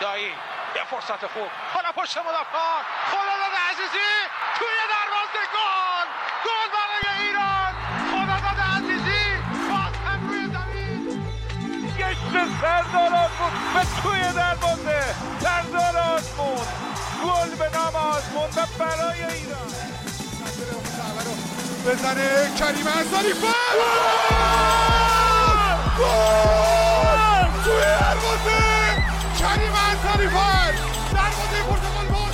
دایی. یه فرصت خوب. حالا پشت مدافعان. خداداد عزیزی. توی دروازه گل. گل برای ایران. خداداد عزیزی. باز هم روی زمین. گشت سردار آزمون به توی دروازه سردار آزمون گل به نام آزمون و برای ایران. بزنه کریم انصاری. گل توی دروازه! Shiny Man 35! The Portugal goal!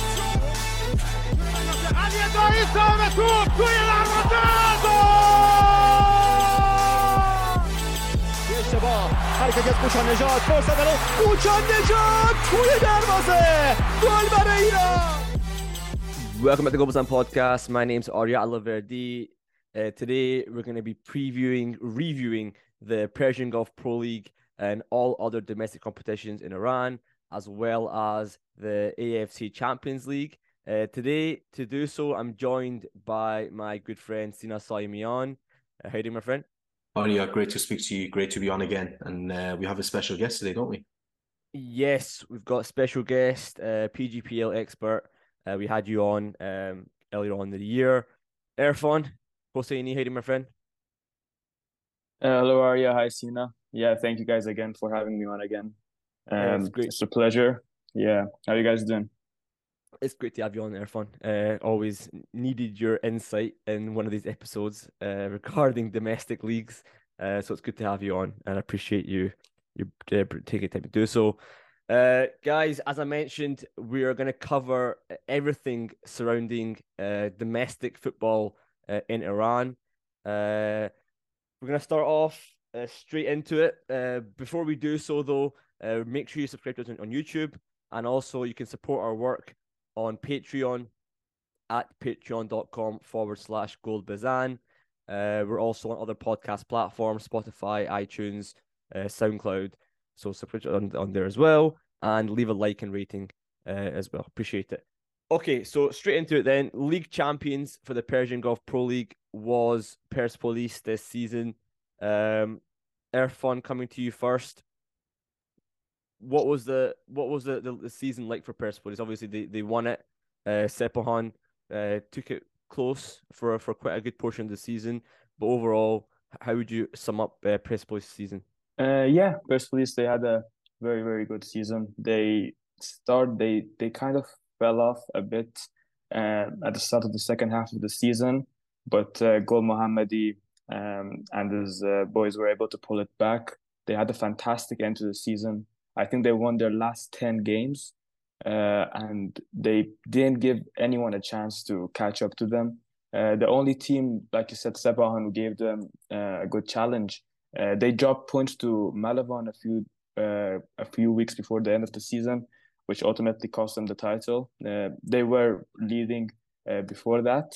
Alieta حرکتی از کوچان نجات فرصت کوچان نجات توی دروازه گل برای ایران Welcome back to the Sun Podcast. My name is Arya Allahverdi. Uh, today we're going to be previewing, reviewing the Persian Gulf Pro League and all other domestic competitions in Iran, as well as the AFC Champions League. Uh, today, to do so, I'm joined by my good friend Sina Saemian. Uh, how you my friend? Oh yeah, great to speak to you. Great to be on again, and uh, we have a special guest today, don't we? Yes, we've got a special guest, uh, PGPL expert. Uh, we had you on um, earlier on in the year. Erfan Hoseiny, how you doing, my friend? Uh, hello, Arya. Hi, Sina. Yeah, thank you guys again for having me on again. Um, it's great. it's a pleasure. Yeah, how you guys doing? It's great to have you on, Erfan. Uh, always needed your insight in one of these episodes uh, regarding domestic leagues. Uh, so it's good to have you on, and I appreciate you you uh, taking time to do so. Uh, guys, as I mentioned, we are going to cover everything surrounding uh, domestic football uh, in Iran. Uh, we're going to start off uh, straight into it. Uh, before we do so, though, uh, make sure you subscribe to us on, on YouTube, and also you can support our work on Patreon at patreon.com forward slash golbezan. Uh, we're also on other podcast platforms, Spotify, iTunes, uh, SoundCloud. So subscribe on, on there as well and leave a like and rating uh, as well. Appreciate it. Okay, so straight into it then. League champions for the Persian Gulf Pro League was Persepolis this season. Um, Erfan coming to you first. What was the what was the, the, the season like for Persepolis? Obviously, they, they won it. Uh, Sepahan uh, took it close for for quite a good portion of the season. But overall, how would you sum up uh, Persepolis' season? Uh, yeah, Persepolis, they had a very, very good season. They start, they they kind of fell off a bit uh, at the start of the second half of the season, but uh, Gol Mohammadi um, and his uh, boys were able to pull it back. They had a fantastic end to the season. I think they won their last 10 games, uh, and they didn't give anyone a chance to catch up to them. Uh, the only team, like you said, Sepahan, who gave them uh, a good challenge. Uh, they dropped points to Malavan a few uh, a few weeks before the end of the season, which ultimately cost them the title. They were leading before that,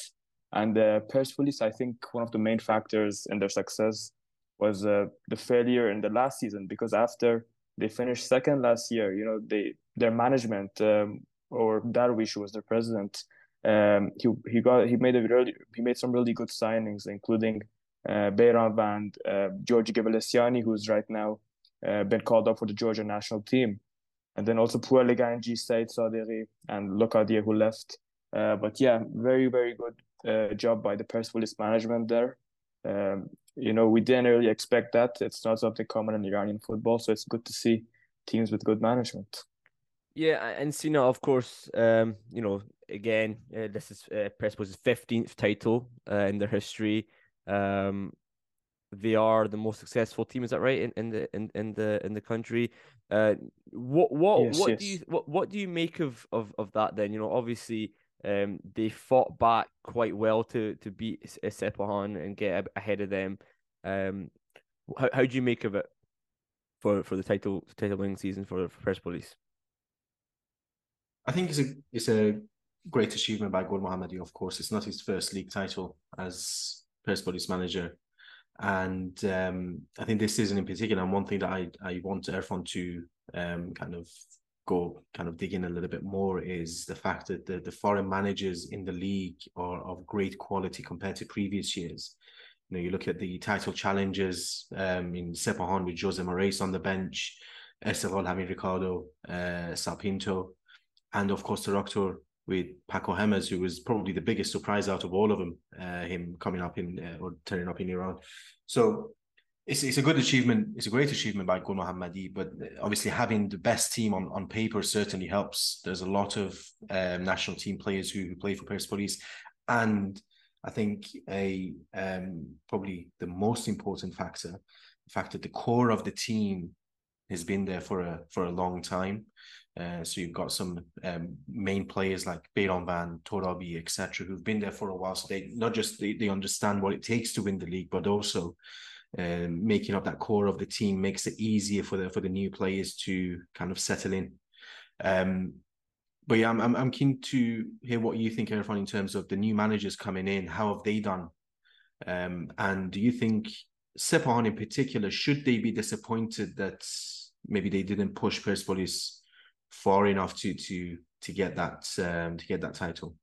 and uh, Persepolis, I think one of the main factors in their success was uh, the failure in the last season because after they finished second last year, you know, they their management um, or Darwish was their president. Um, he he got he made a really he made some really good signings, including uh, Beiranvand, uh, George Gvelesiani, who's right now uh, been called up for the Georgia national team, and then also Pouel Ganji, Said Sadeghi, and Lokadia, who left. Uh, but yeah, very very good uh, job by the Persepolis management there. Um, you know, we didn't really expect that. It's not something common in Iranian football, so it's good to see teams with good management. Yeah, and Sina, of course, um, you know, again, uh, this is uh, Persepolis' fifteenth title uh, in their history. Um, they are the most successful team. Is that right in, in the in, in the in the country? Uh, what what Yes, what yes. do you what what do you make of of of that? Then you know, obviously, um, they fought back quite well to to beat Sepahan and get ahead of them. Um, how how do you make of it for for the title title winning season for for Persepolis? I think it's a it's a great achievement by Gol Mohammadi. Of course, it's not his first league title as Persepolis manager, and um, I think this season in particular, and one thing that I I want Erfan to um, kind of go kind of dig in a little bit more is the fact that the, the foreign managers in the league are of great quality compared to previous years. You know, you look at the title challengers um, in Sepahan with Jose Morais on the bench. Esteghlal having Ricardo uh, Sá Pinto, and of course Tractor with Paco Jémez, who was probably the biggest surprise out of all of them, uh, him coming up in uh, or turning up in Iran. So it's it's a good achievement. It's a great achievement by Gol Mohammadi, but obviously having the best team on, on paper certainly helps. There's a lot of um, national team players who, who play for Paris Persepolis, and I think a um, probably the most important factor, the fact that the core of the team has been there for a for a long time. Uh, so you've got some um, main players like Beiranvand, Torabi, etc., who've been there for a while. So they not just they, they understand what it takes to win the league, but also um, making up that core of the team makes it easier for the for the new players to kind of settle in. Um, but yeah, I'm, I'm, I'm keen to hear what you think, Erfan, in terms of the new managers coming in. How have they done? Um, and do you think Sepahan in particular should they be disappointed that maybe they didn't push Persepolis far enough to to to get that um, to get that title?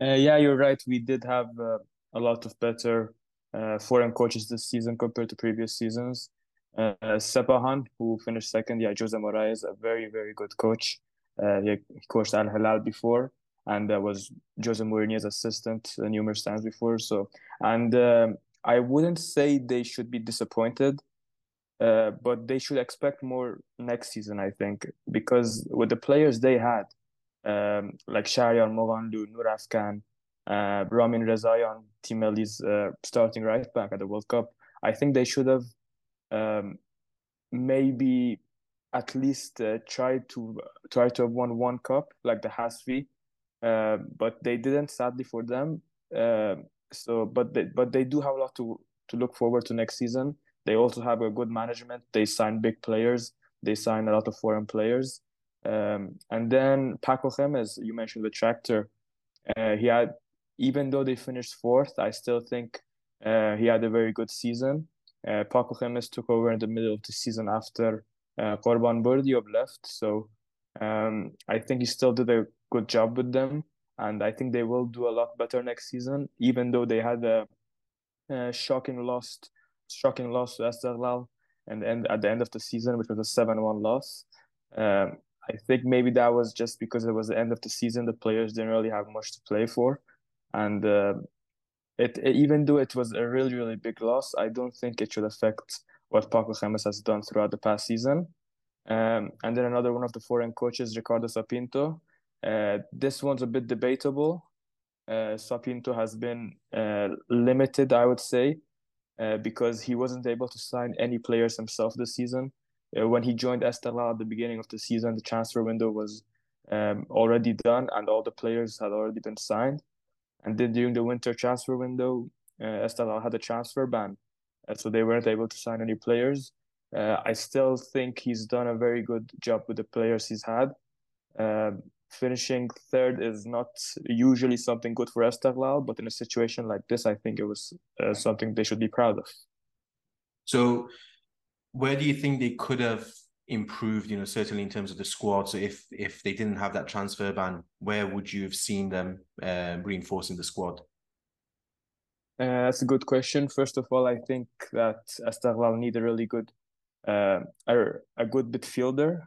Uh, yeah, you're right. We did have uh, a lot of better uh, foreign coaches this season compared to previous seasons. Uh, Sepahan, who finished second, yeah, Jose Morais, a very, very good coach. Uh, he coached Al Hilal before and uh, was Jose Mourinho's assistant uh, numerous times before. So, and um, I wouldn't say they should be disappointed, uh, but they should expect more next season, I think, because with the players they had, um, like Shahryar Moghanlou, Noorafkan, uh, Ramin Rezaeian, Team uh, starting right back at the World Cup, I think they should have um, maybe at least uh, try to try to have won one cup like the Hazfi, uh, but they didn't. Sadly for them. Uh, so, but they but they do have a lot to to look forward to next season. They also have a good management. They sign big players. They sign a lot of foreign players. Um, and then Paco Jémez, you mentioned the tractor. Uh, he had, even though they finished fourth, I still think uh, he had a very good season. Uh, Paco Jémez took over in the middle of the season after uh, Kurban Berdyev left. So um, I think he still did a good job with them. And I think they will do a lot better next season, even though they had a, a shocking loss, shocking loss to Esteghlal and, and at the end of the season, which was a 7-1 loss. Um, I think maybe that was just because it was the end of the season. The players didn't really have much to play for, and uh, it, even though it was a really really big loss, I don't think it should affect what Paco Jémez has done throughout the past season. Um, and then another one of the foreign coaches, Ricardo Sá Pinto. Uh, this one's a bit debatable. Uh, Sá Pinto has been uh, limited, I would say, uh, because he wasn't able to sign any players himself this season. Uh, when he joined Esteghlal at the beginning of the season, the transfer window was um, already done and all the players had already been signed. And then during the winter transfer window, uh, had a transfer ban, uh, so they weren't able to sign any players. Uh, I still think he's done a very good job with the players he's had. Uh, finishing third is not usually something good for Esteghlal, but in a situation like this, I think it was uh, something they should be proud of. So, where do you think they could have improved, you know, certainly in terms of the squad. So if if they didn't have that transfer ban, where would you have seen them uh, reinforcing the squad? Uh, that's a good question. First of all, I think that Esteghlal need a really good, uh, a, good midfielder.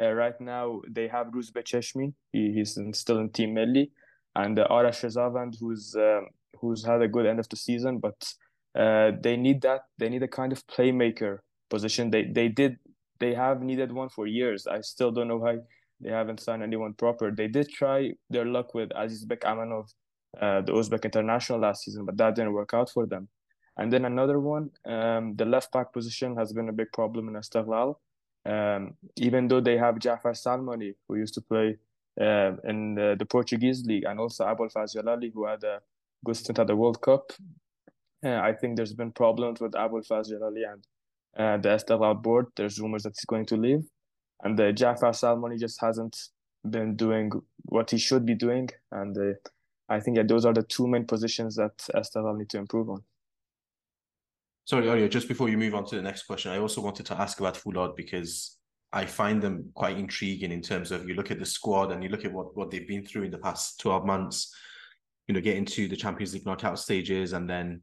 Uh, right now, they have Rouzbeh Cheshmi. He, he's in, still in Team Melli, and uh, Arash Rezavand, who's um, who's had a good end of the season. But uh, they need that. They need a kind of playmaker position. They they did they have needed one for years. I still don't know why they haven't signed anyone proper. They did try their luck with Azizbek Amanov, uh, the Uzbek international last season, but that didn't work out for them. And then another one, um, the left back position has been a big problem in Esteghlal. Um, even though they have Jafar Salmani, who used to play uh, in the, the, Portuguese league, and also Abolfazl Jalali, who had a good stint at the World Cup. Uh, I think there's been problems with Abolfazl Jalali and uh, the Esteghlal board. There's rumors that he's going to leave, and uh, Jafar Salmani just hasn't been doing what he should be doing, and uh, I think that those are the two main positions that Esteghlal need to improve on. Sorry, Arya, just before you move on to the next question, I also wanted to ask about Foolad because I find them quite intriguing in terms of you look at the squad and you look at what, what they've been through in the past 12 months, you know, getting to the Champions League knockout stages and then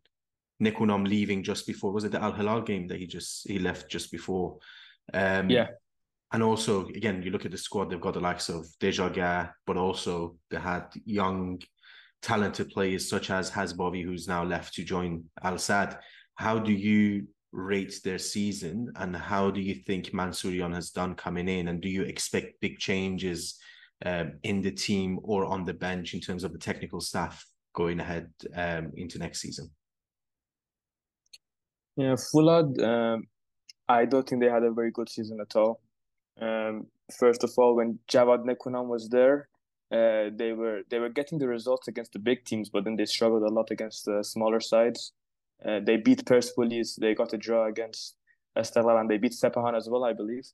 Nekounam leaving just before was it the Al Hilal game that he just he left just before. Um, yeah. And also, again, you look at the squad; they've got the likes of Dejagah, but also they had young, talented players such as Hasbovi, who's now left to join Al Sadd. How do you rate their season, and how do you think Mansourian has done coming in? And do you expect big changes um, in the team or on the bench in terms of the technical staff going ahead um, into next season? Yeah, Foolad, um, I don't think they had a very good season at all. Um, first of all, when Javad Nekounam was there, uh, they were they were getting the results against the big teams, but then they struggled a lot against the smaller sides. Uh, they beat Persepolis, they got a draw against Esteghlal, and they beat Sepahan as well, I believe.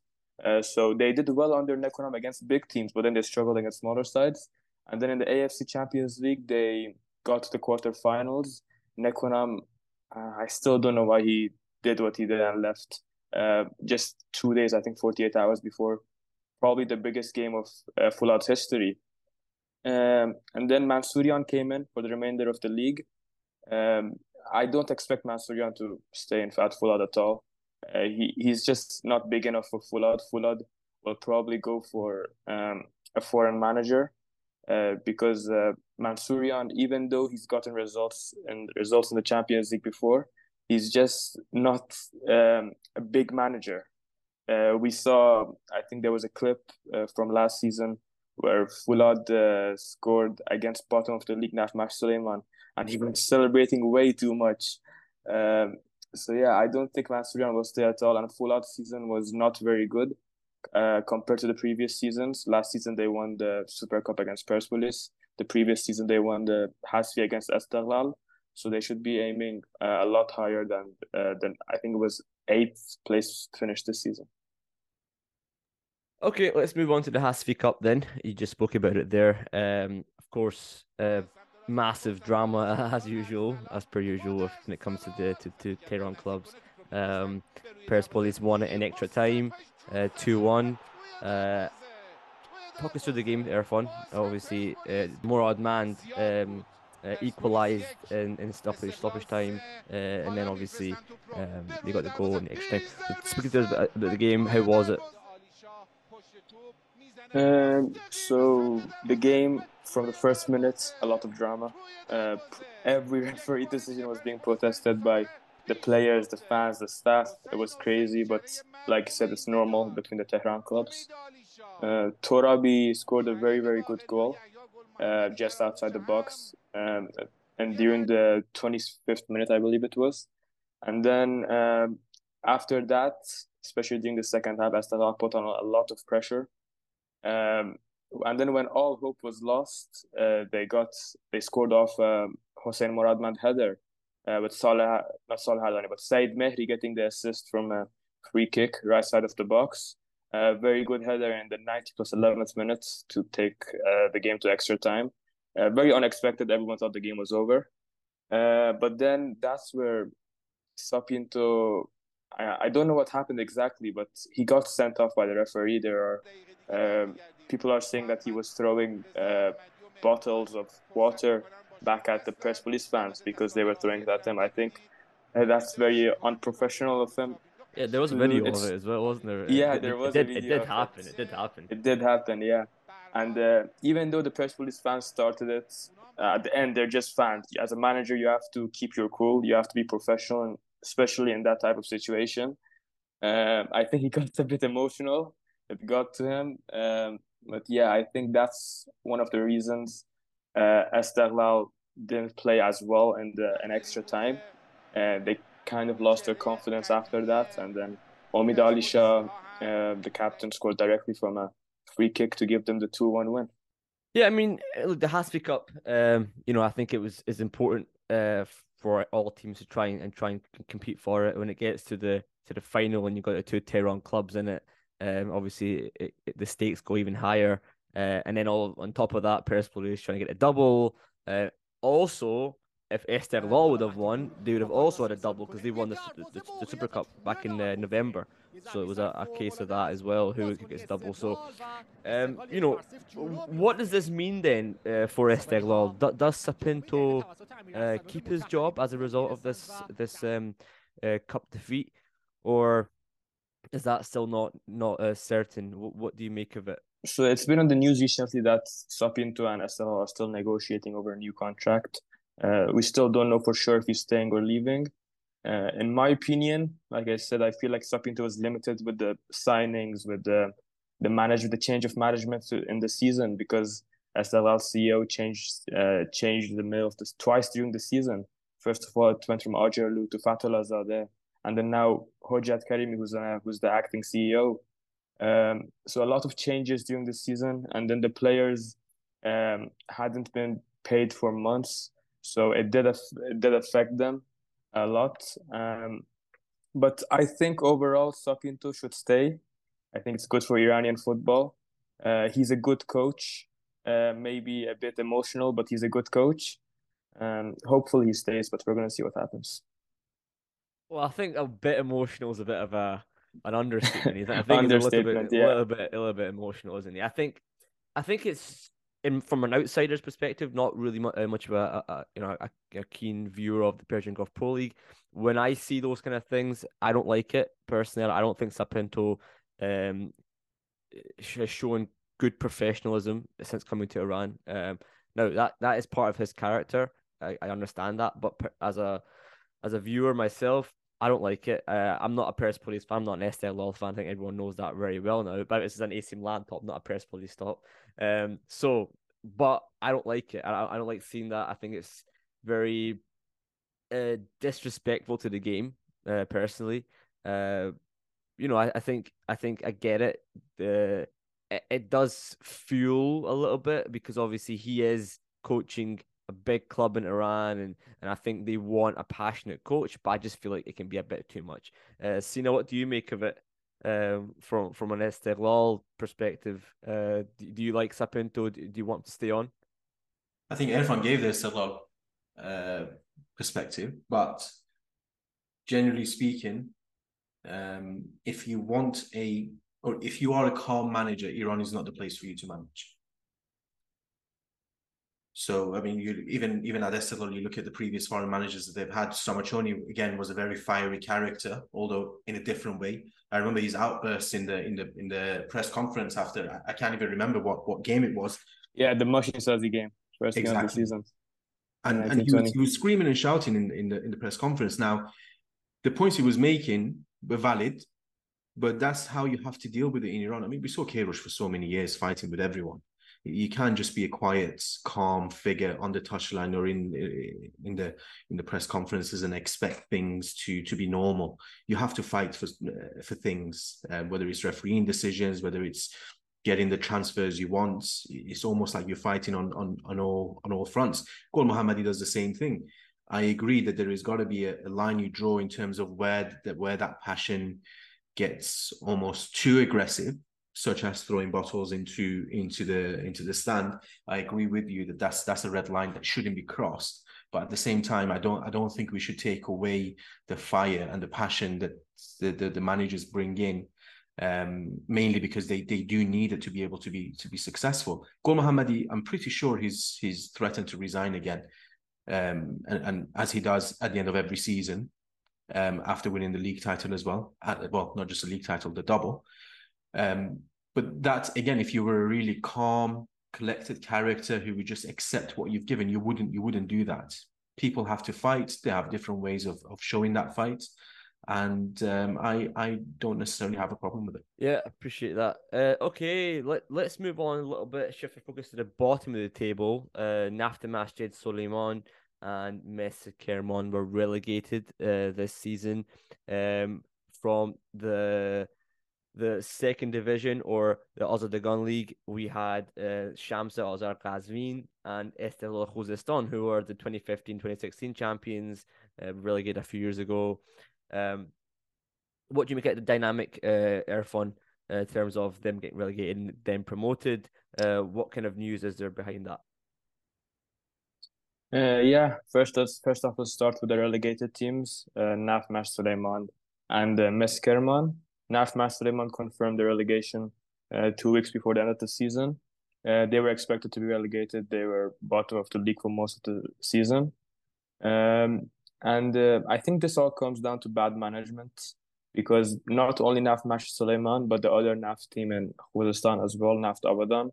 Uh, so they did well under Nekounam against big teams, but then they struggled against smaller sides. And then in the AFC Champions League, they got to the quarterfinals. Nekounam, uh, I still don't know why he did what he did and left. Uh, just two days, I think 48 hours before probably the biggest game of uh, Foolad's history. Um, and then Mansourian came in for the remainder of the league. Um, I don't expect Mansourian to stay in at Foolad at all. Uh, he he's just not big enough for Foolad. Foolad will probably go for um, a foreign manager uh, because uh, Mansourian, even though he's gotten results and results in the Champions League before, he's just not um, a big manager. Uh, we saw, I think there was a clip uh, from last season where Foolad uh, scored against bottom of the league Naft Masjed Soleyman, and he was celebrating way too much. Um, so yeah, I don't think Mansourian will stay at all. And Foolad's season was not very good uh, compared to the previous seasons. Last season they won the Super Cup against Persepolis. The previous season they won the Hazfi against Esteghlal. So they should be aiming uh, a lot higher than uh, than I think it was eighth place finish this season. Okay, let's move on to the Hazfi Cup then. You just spoke about it there. Um, of course, uh, massive drama as usual, as per usual, when it comes to the to, to Tehran clubs. Um, Persepolis won it in extra time, two uh, one. Uh, talk us through the game, Erfan. Obviously, uh, Moradmand um, uh, equalised in, in stoppage stoppage time, uh, and then obviously um, they got the goal in extra time. Speaking to us about the game, how was it? Um, so the game from the first minutes, a lot of drama. Uh, every referee decision was being protested by the players, the fans, the staff. It was crazy, but like I said, it's normal between the Tehran clubs. Uh, Torabi scored a very, very good goal uh, just outside the box, um, and during the 25th minute, I believe it was. And then um, after that, especially during the second half, Esteghlal put on a lot of pressure. Um, and then when all hope was lost, uh, they got they scored off um, Hossein Moradmand header uh, with Salah, not Saleh Hardani, but Said Mehri getting the assist from a free kick right side of the box. Uh, very good header in the 90 plus 11th minute to take uh, the game to extra time. Uh, very unexpected. Everyone thought the game was over. Uh, but then that's where Sá Pinto, I, I don't know what happened exactly, but he got sent off by the referee. There are um, people are saying that he was throwing uh, bottles of water back at the Persepolis fans because they were throwing it at him. I think uh, that's very unprofessional of them. Yeah, there was a video it's, of it as well, wasn't there? Yeah, it, there was. It did, it did happen. It. it. did happen. It did happen. Yeah, and uh, even though the Persepolis fans started it, uh, at the end they're just fans. As a manager, you have to keep your cool. You have to be professional, especially in that type of situation. Um, I think he got a bit emotional it got to him. Um, but yeah, I think that's one of the reasons uh, Esteghlal didn't play as well in the in extra time. And they kind of lost their confidence after that. And then Omid Alishah, uh, the captain, scored directly from a free kick to give them the 2 1 win. Yeah, I mean, the Hazfi Cup, um, you know, I think it was is important uh, for all teams to try and, and try and compete for it when it gets to the to the final and you've got the two Tehran clubs in it. Um, obviously, it, it, the stakes go even higher. Uh, and then all on top of that, Persepolis is trying to get a double. Uh, also, if Esteghlal would have won, they would have also had a double because they won the, the, the, Super Cup back in uh, November. So it was a, a, case of that as well, who gets double. So, um, you know, what does this mean then uh, for Esteghlal? D- does Sá Pinto uh, keep his job as a result of this this um, uh, cup defeat, or is that still not not uh, certain? What do you make of it? So it's been on the news recently that Sá Pinto and Esteghlal are still negotiating over a new contract. Uh, we still don't know for sure if he's staying or leaving. Uh, in my opinion, like I said, I feel like Sá Pinto was limited with the signings, with the the management, the change of management in the season because Esteghlal CEO changed uh, changed the middle of this twice during the season. First of all, it went from Ajerlu to Fathollahzadeh, and then now Hojat Karimi, who's uh, who's the acting CEO. Um, so a lot of changes during the season, and then the players um, hadn't been paid for months. So it did it did affect them a lot. Um, but I think overall Sá Pinto should stay. I think it's good for Iranian football. Uh, he's a good coach. Uh, maybe a bit emotional, but he's a good coach. Um, hopefully he stays, but we're gonna see what happens. Well, I think a bit emotional is a bit of a an understatement. I think it's a little bit, yeah. a little bit, a little bit emotional, isn't he? I think, I think it's in from an outsider's perspective, not really much, uh, much of a, a you know a, a, keen viewer of the Persian Gulf Pro League. When I see those kind of things, I don't like it personally. I don't think Sá Pinto um, has shown good professionalism since coming to Iran. Um, now that that is part of his character. I, I understand that, but as a as a viewer myself, I don't like it. Uh, I'm not a Persepolis fan. I'm not an Esteghlal fan. I think everyone knows that very well now. But this is an AC Milan top, not a Persepolis top. Um, so, but I don't like it. I, I don't like seeing that. I think it's very uh, disrespectful to the game, uh, personally. Uh, you know, I, I think I think I get it. The it, it does fuel a little bit because obviously he is coaching a big club in Iran, and, and I think they want a passionate coach, but I just feel like it can be a bit too much. Uh, Sina, what do you make of it um, from from an Esteghlal perspective? Uh, do, do you like Sá Pinto? Do, do you want to stay on? I think Erfan gave this a lot uh, perspective, but generally speaking, um, if you want a or if you are a calm manager, Iran is not the place for you to manage. So I mean, you even even at Esteghlal, you look at the previous foreign managers that they've had. Stramaccioni again was a very fiery character, although in a different way. I remember his outbursts in the in the in the press conference after. I can't even remember what what game it was. Yeah, the Mashin Sazi game, first exactly. game of the season. And, and he, was, he was screaming and shouting in, in the in the press conference. Now, the points he was making were valid, but that's how you have to deal with it in Iran. I mean, we saw Queiroz for so many years fighting with everyone you can't just be a quiet, calm figure on the touchline or in in the in the press conferences and expect things to to be normal. You have to fight for for things, uh, whether it's refereeing decisions, whether it's getting the transfers you want. It's almost like you're fighting on on on all on all fronts. Gol Mohammadi does the same thing. I agree that there has got to be a, a line you draw in terms of where that where that passion gets almost too aggressive such as throwing bottles into into the into the stand. I agree with you that that's that's a red line that shouldn't be crossed. But at the same time, I don't I don't think we should take away the fire and the passion that the the, the managers bring in. Um, mainly because they they do need it to be able to be to be successful. Gol Mohammadi, I'm pretty sure he's he's threatened to resign again, um, and, and as he does at the end of every season, um, after winning the league title as well. At, well, not just the league title, the double. Um, but that again, if you were a really calm, collected character who would just accept what you've given, you wouldn't you wouldn't do that. People have to fight. They have different ways of of showing that fight. And um, I I don't necessarily have a problem with it. Yeah, appreciate that. Uh, okay, let let's move on a little bit. Shift our focus to the bottom of the table. Uh, Nafta Masjid Suleiman and Mes Kerman were relegated uh, this season um, from the the second division or the Azadegan League, we had uh, Shams Azar Qazvin and Esteghlal Khuzestan, who were the 2015-2016 champions, uh, relegated a few years ago. Um, what do you make of the dynamic, uh, Erfan, uh, in terms of them getting relegated and then promoted? Uh, what kind of news is there behind that? Uh, yeah, first let's first off let's start with the relegated teams, uh, Naft Masjed Soleyman and uh, Mes Kerman. Naft Masjed Soleyman confirmed the relegation uh, two weeks before the end of the season. Uh, they were expected to be relegated. They were bottom of the league for most of the season. Um, and uh, I think this all comes down to bad management because not only Naft Masjed Soleyman, but the other Naft team in Khuzestan as well, Naft Abadan,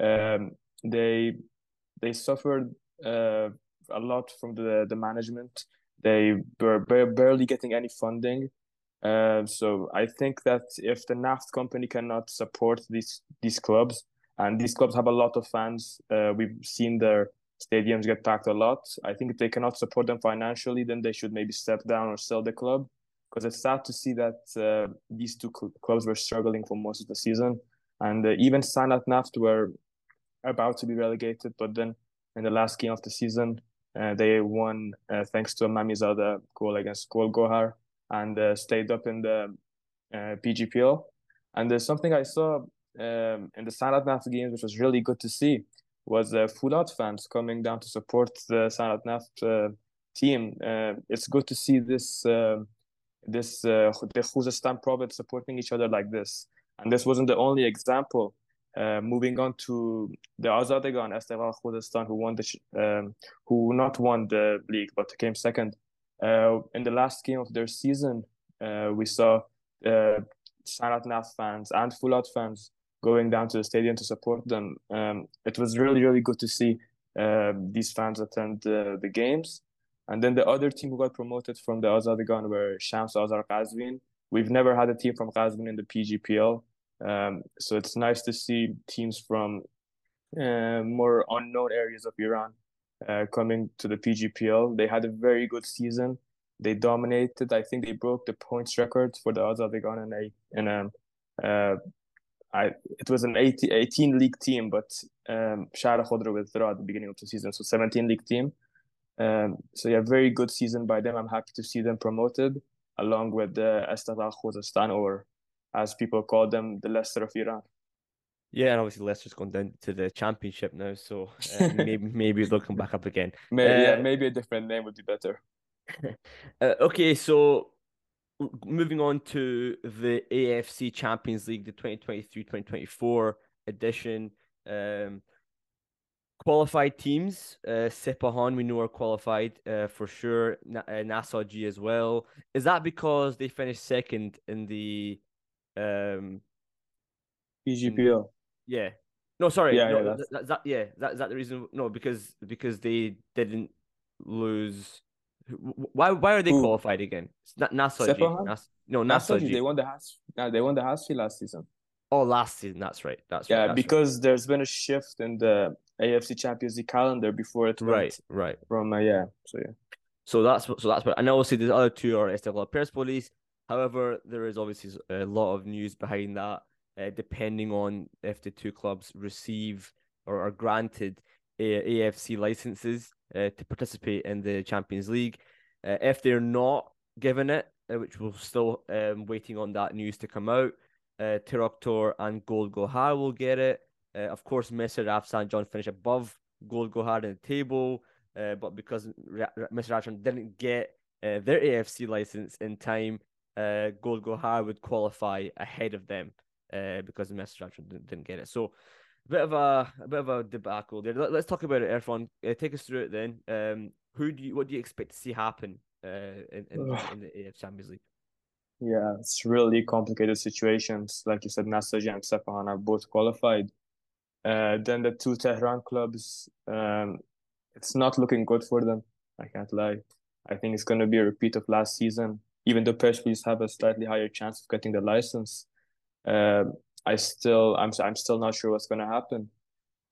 um, they they suffered uh, a lot from the the management. They were barely getting any funding. Uh, so I think that if the Naft company cannot support these these clubs, and these clubs have a lot of fans, uh, we've seen their stadiums get packed a lot. I think if they cannot support them financially, then they should maybe step down or sell the club. Because it's sad to see that uh, these two cl- clubs were struggling for most of the season, and uh, even Sanat Naft were about to be relegated, but then in the last game of the season, uh, they won uh, thanks to a Mamizadeh goal against Gol Gohar and uh, stayed up in the uh, PGPL. And there's something I saw um, in the Sanat Naft games, which was really good to see, was uh, Foolad fans coming down to support the Sanat Naft uh, team. Uh, it's good to see this uh, this uh, the Khuzestan province supporting each other like this. And this wasn't the only example. Uh, moving on to the Azadegan Esteghlal Khuzestan, who won the um, who not won the league but came second. Uh, in the last game of their season, uh, we saw uh, Sanat fans and Foolad fans going down to the stadium to support them. Um, it was really, really good to see uh, these fans attend the games. And then the other team who got promoted from the Azadegan were Shams Azar Qazvin. We've never had a team from Qazvin in the PGPL. Um, so it's nice to see teams from uh, more unknown areas of Iran uh, coming to the PGPL. They had a very good season. They dominated. I think they broke the points record for the Azadegan in a in a uh, I it was an 18, 18 league team, but um, Shahr Khodro withdrew at the beginning of the season, so 17 league team. Um, so yeah, very good season by them. I'm happy to see them promoted along with the Esteghlal Khuzestan, or as people call them, the Leicester of Iran. Yeah, and obviously Leicester's gone down to the championship now, so uh, maybe maybe they'll come back up again. Maybe, uh, yeah, maybe a different name would be better. uh, okay, so moving on to the AFC Champions League, the 2023-2024 edition. Um, qualified teams, uh, Sepahan, we know are qualified uh, for sure. Na- uh, Nassaji as well. Is that because they finished second in the um, PGPL? Yeah. No, sorry. Yeah, no, yeah, that's... That, that, yeah, that, is that the reason? No, because because they didn't lose why why are they Who? qualified again? It's not Nassau Nas, no, Nassau They won the Has. Yeah, they won the Hazfi last season. Oh, last season. That's right. That's yeah, right. Yeah, because right. there's been a shift in the AFC Champions League calendar before it right, right from uh, yeah. So yeah. So that's so that's what. And obviously the other two are Esteghlal Persepolis. However, there is obviously a lot of news behind that, uh, depending on if the two clubs receive or are granted a- AFC licenses uh, to participate in the Champions League. Uh, if they're not given it, uh, which we're still um, waiting on that news to come out, uh, Tractor and Gol Gohar will get it. Uh, of course, Mes Rafsanjan finished above Gol Gohar in the table, uh, but because Ra- Mr. Rafsan didn't get their AFC license in time, Gol Gohar would qualify ahead of them uh, because Mr. Rafsan didn't, didn't get it. So a bit of a, a bit of a debacle there. Let, us talk about it, Erfan. Uh, take us through it then. Um, who do you what do you expect to see happen uh, in, in, in the AF Champions League? Yeah, it's really complicated situations. Like you said, Nassaji and Sepahan are both qualified. Uh, then the two Tehran clubs, um, it's not looking good for them. I can't lie. I think it's going to be a repeat of last season. Even though Persepolis have a slightly higher chance of getting the license, uh, I still I'm I'm still not sure what's going to happen.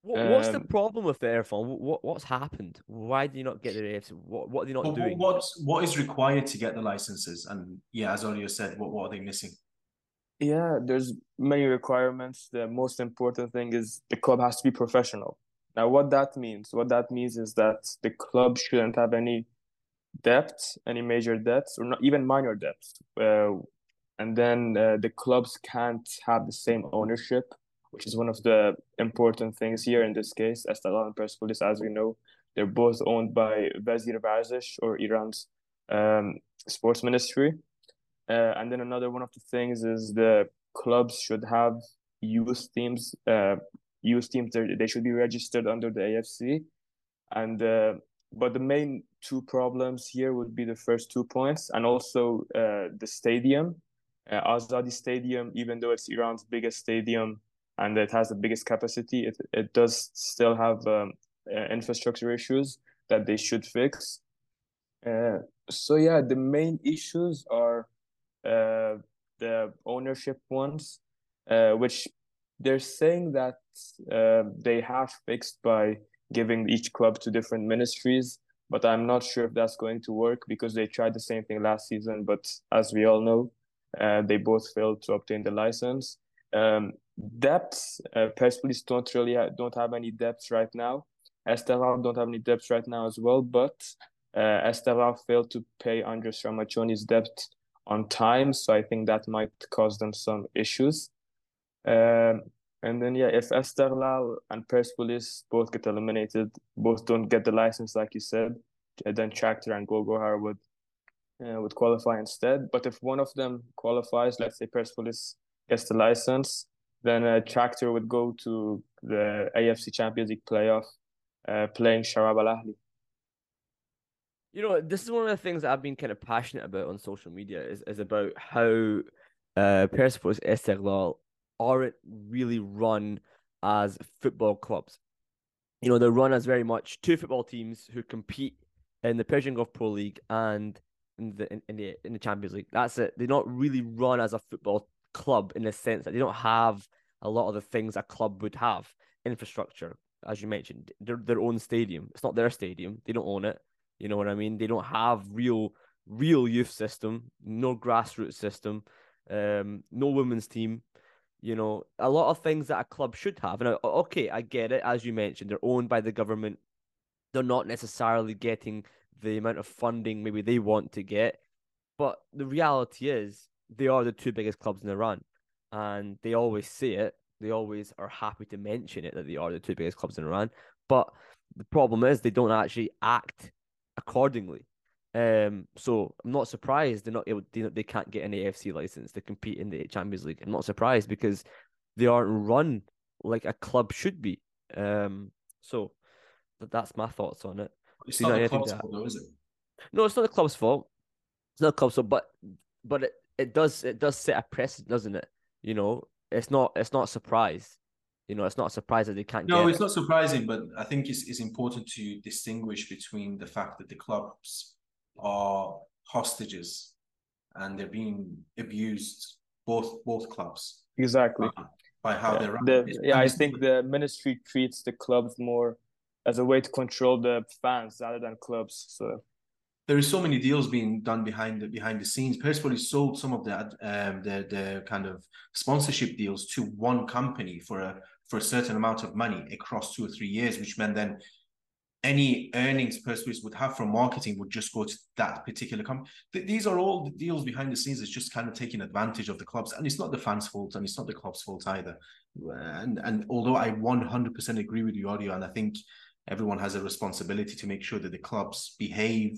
What, what's the um, problem with the Erfan? What what's happened? Why do you not get the AFC? What what are they not doing? What's what is required to get the licenses? And yeah, as Olio said, what what are they missing? Yeah, there's many requirements. The most important thing is the club has to be professional. Now, what that means? What that means is that the club shouldn't have any debts, any major debts, or not even minor debts. Uh, and then uh, the clubs can't have the same ownership which is one of the important things here in this case. Esteghlal and Persepolis, as we know, they're both owned by Vezir Varzish or Iran's um, sports ministry. Uh, and then another one of the things is the clubs should have youth teams. Uh, youth teams they should be registered under the AFC, and uh, but the main two problems here would be the first two points and also uh, the stadium. Uh, Azadi Stadium, even though it's Iran's biggest stadium and it has the biggest capacity, it, it does still have um, uh, infrastructure issues that they should fix. Uh, so yeah, the main issues are uh, the ownership ones, uh, which they're saying that uh, they have fixed by giving each club to different ministries. But I'm not sure if that's going to work because they tried the same thing last season. But as we all know, uh, they both failed to obtain the license. Um, depths, uh, Persepolis don't really ha- don't have any depths right now. Esteghlal don't have any depths right now as well. But uh, Esteghlal failed to pay Andrea Stramaccioni's debt on time, so I think that might cause them some issues. Um, and then yeah, if Esteghlal and Persepolis both get eliminated, both don't get the license like you said, then Tractor and Golgohar would uh, would qualify instead. But if one of them qualifies, let's say Persepolis gets the license, then uh, Tractor would go to the AFC Champions League playoff, uh, playing Shabab Al Ahli. You know, this is one of the things that I've been kind of passionate about on social media is, is about how uh, Persepolis Esteghlal aren't really run as football clubs. You know, they're run as very much two football teams who compete in the Persian Gulf Pro League and in the in, in the in the Champions League. That's it. They're not really run as a football club in the sense that they don't have a lot of the things a club would have. Infrastructure, as you mentioned, their their own stadium. It's not their stadium. They don't own it. You know what I mean? They don't have real real youth system, no grassroots system, um, no women's team. You know, a lot of things that a club should have. And okay, I get it. As you mentioned, they're owned by the government. They're not necessarily getting the amount of funding maybe they want to get. But the reality is, they are the two biggest clubs in Iran. And they always say it. They always are happy to mention it that they are the two biggest clubs in Iran. But the problem is, they don't actually act accordingly. Um, so I'm not surprised they're not able. They, they can't get an AFC license to compete in the Champions League. I'm not surprised because they aren't run like a club should be. Um, so that's my thoughts on it. It's not the club's fault, though, is it? No, it's not the club's fault. It's not the club's fault, but but it, it does it does set a precedent, doesn't it? You know, it's not it's not a surprise. You know, it's not a surprise that they can't. No, it's it. not surprising, but I think it's, it's important to distinguish between the fact that the clubs are hostages and they're being abused both both clubs exactly uh, by how yeah. they're run. The, yeah, I think the ministry treats the clubs more as a way to control the fans rather than clubs. So there is so many deals being done behind the behind the scenes. Persepolis sold some of the um the the kind of sponsorship deals to one company for a for a certain amount of money across two or three years, which meant then any earnings Persepolis would have from marketing would just go to that particular company. These are all the deals behind the scenes. It's just kind of taking advantage of the clubs, and it's not the fans' fault, and it's not the club's fault either. And and although I 100% agree with you, audio, and I think everyone has a responsibility to make sure that the clubs behave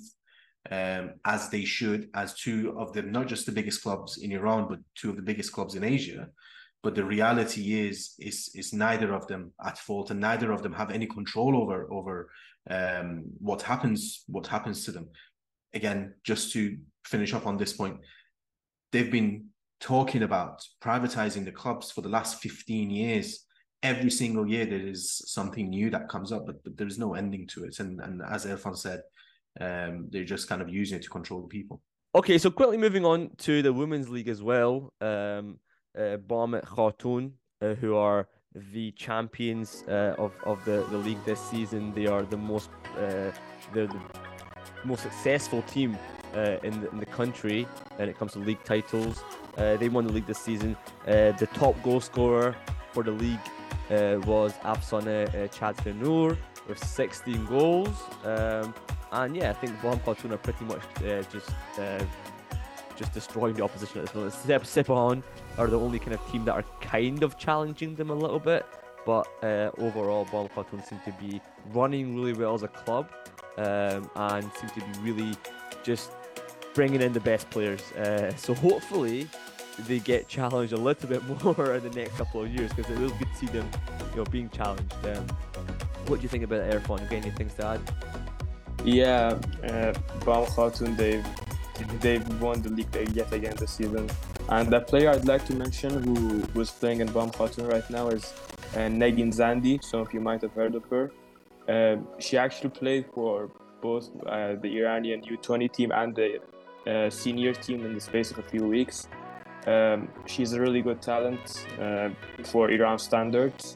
um, as they should, as two of them, not just the biggest clubs in Iran, but two of the biggest clubs in Asia. But the reality is, is, is neither of them at fault, and neither of them have any control over over um, what happens what happens to them. Again, just to finish up on this point, they've been talking about privatizing the clubs for the last 15 years every single year there is something new that comes up but, but there's no ending to it and and as Erfan said um, they're just kind of using it to control the people okay so quickly moving on to the women's league as well um uh, Khatoon uh, who are the champions uh, of of the, the league this season. They are the most uh, they're the most successful team uh, in the, in the country when it comes to league titles. Uh, they won the league this season. Uh, the top goal scorer for the league uh, was Afsane uh, Noor with 16 goals. Um, and yeah, I think Khatoon are pretty much just just destroying the opposition at this moment. Sepahan are the only kind of team that are kind of challenging them a little bit. but uh, overall, Bam Khatoon seem to be running really well as a club um, and seem to be really just bringing in the best players. Uh, so hopefully they get challenged a little bit more in the next couple of years because it will be to see them, you know, being challenged. Um, what do you think about Erfan? Got any things to add? Yeah, uh, Bam Khatoon, they've they've won the league yet again this season. And the player I'd like to mention who was playing in Bam Khatoon right now is uh, Negin Zandi. Some of you might have heard of her. Uh, she actually played for both uh, the Iranian U20 team and the uh, senior team in the space of a few weeks. Um, she's a really good talent uh, for Iran standards.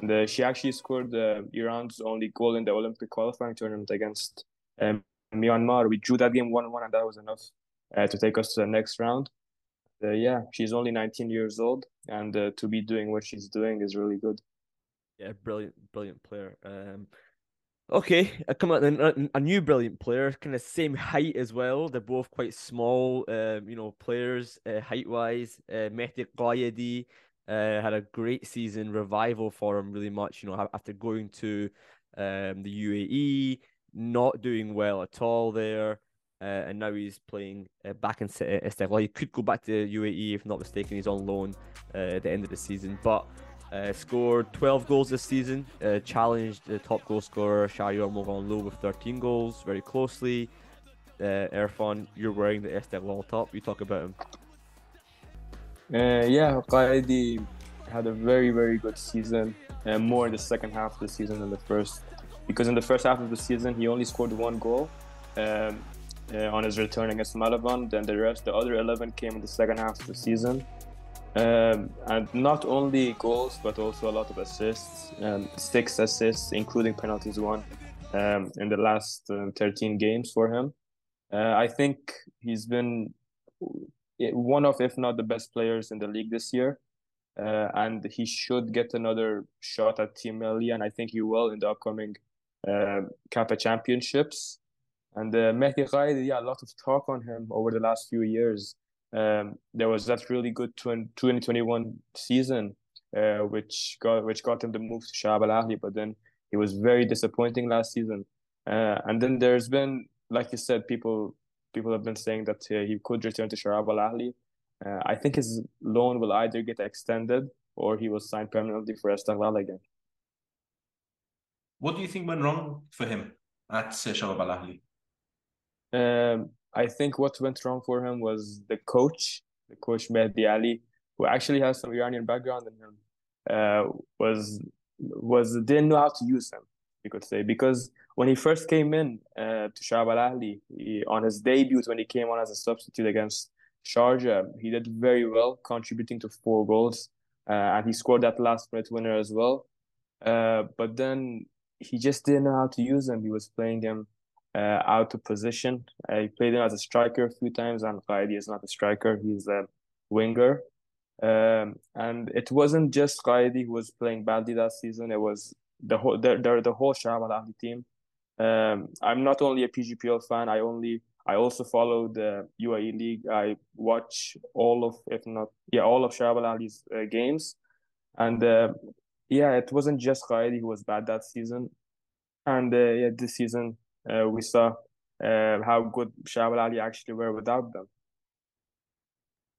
And, uh, she actually scored Iran's only goal in the Olympic qualifying tournament against um, Myanmar. We drew that game 1 1, and that was enough uh, to take us to the next round. Uh, yeah, she's only 19 years old, and uh, to be doing what she's doing is really good. Yeah, brilliant, brilliant player. Um, okay, I come out a, a new brilliant player, kind of same height as well. They're both quite small, um, you know, players uh, height wise. Uh, Mehdi Ghayedi uh, had a great season, revival for him, really much. You know, after going to um, the UAE, not doing well at all there. Uh, and now he's playing uh, back in Esteghlal. He could go back to the UAE if not mistaken. He's on loan uh, at the end of the season, but uh, scored 12 goals this season. Uh, challenged the top goal scorer Shahriar Moghanlou with 13 goals very closely. Uh, Erfan, you're wearing the Esteghlal top. You talk about him. Uh, yeah, Ghayedi had a very very good season. Uh, more in the second half of the season than the first because in the first half of the season he only scored one goal um, uh, on his return against Malavan. Then the rest, the other 11 came in the second half of the season. Um, and not only goals, but also a lot of assists, um, six assists, including penalties won um, in the last uh, 13 games for him. Uh, I think he's been one of, if not the best players in the league this year. Uh, and he should get another shot at Team Melli, and I think he will in the upcoming uh, CAFA championships. And uh, Mehdi Ghayedi, yeah, a lot of talk on him over the last few years. Um, there was that really good 2021 season, uh, which got which got him the move to Shabab Al Ahli, but then he was very disappointing last season. Uh, and then there's been, like you said, people people have been saying that uh, he could return to Shabab Al Ahli. Uh, I think his loan will either get extended or he will sign permanently for Esteghlal again. What do you think went wrong for him at uh, Shabab Al Ahli? Um, I think what went wrong for him was the coach, the coach Mehdi Ali, who actually has some Iranian background in him, uh, was was didn't know how to use him. You could say because when he first came in uh, to Shabab Al Ahli, on his debut when he came on as a substitute against Sharjah, he did very well, contributing to four goals, uh, and he scored that last minute winner as well. Uh, but then he just didn't know how to use him. He was playing him uh, out of position. Uh, he played him as a striker a few times, and Ghayedi is not a striker; he's a winger. Um, and it wasn't just Ghayedi who was playing badly that season. It was the whole the the, the whole Shabab Al team. Um, I'm not only a PGPL fan. I only I also follow the UAE league. I watch all of, if not, yeah, all of Shabab Al Ahli's uh, games, and uh, yeah, it wasn't just Ghayedi who was bad that season, and uh, yeah, this season uh, we saw uh, how good Shabab Al Ahli actually were without them.